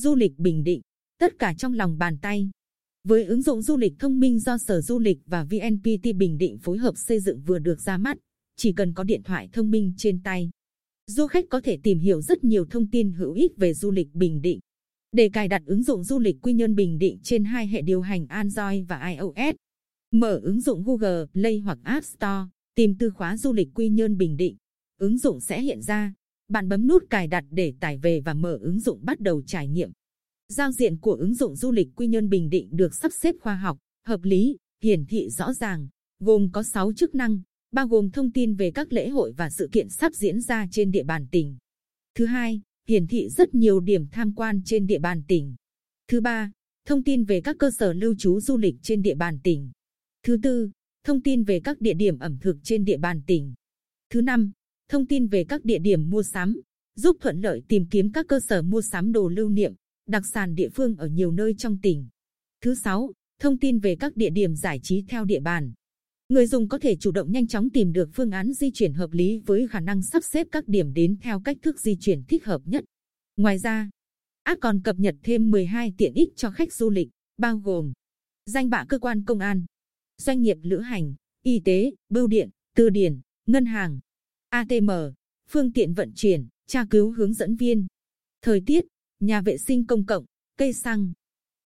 Du lịch Bình Định, tất cả trong lòng bàn tay. Với ứng dụng du lịch thông minh do Sở Du lịch và VNPT Bình Định phối hợp xây dựng vừa được ra mắt, chỉ cần có điện thoại thông minh trên tay. Du khách có thể tìm hiểu rất nhiều thông tin hữu ích về du lịch Bình Định. Để cài đặt ứng dụng du lịch Quy Nhơn Bình Định trên hai hệ điều hành Android và iOS, mở ứng dụng Google Play hoặc App Store, tìm từ khóa du lịch Quy Nhơn Bình Định. Ứng dụng sẽ hiện ra. Bạn bấm nút cài đặt để tải về và mở ứng dụng bắt đầu trải nghiệm. Giao diện của ứng dụng du lịch Quy Nhơn Bình Định được sắp xếp khoa học, hợp lý, hiển thị rõ ràng, gồm có 6 chức năng, bao gồm thông tin về các lễ hội và sự kiện sắp diễn ra trên địa bàn tỉnh. Thứ hai, hiển thị rất nhiều điểm tham quan trên địa bàn tỉnh. Thứ ba, thông tin về các cơ sở lưu trú du lịch trên địa bàn tỉnh. Thứ tư, thông tin về các địa điểm ẩm thực trên địa bàn tỉnh. Thứ năm, thông tin về các địa điểm mua sắm, giúp thuận lợi tìm kiếm các cơ sở mua sắm đồ lưu niệm, đặc sản địa phương ở nhiều nơi trong tỉnh. Thứ sáu, thông tin về các địa điểm giải trí theo địa bàn. Người dùng có thể chủ động nhanh chóng tìm được phương án di chuyển hợp lý với khả năng sắp xếp các điểm đến theo cách thức di chuyển thích hợp nhất. Ngoài ra, app còn cập nhật thêm 12 tiện ích cho khách du lịch, bao gồm danh bạ cơ quan công an, doanh nghiệp lữ hành, y tế, bưu điện, từ điển, ngân hàng, ATM, phương tiện vận chuyển, tra cứu hướng dẫn viên, thời tiết, nhà vệ sinh công cộng, cây xăng,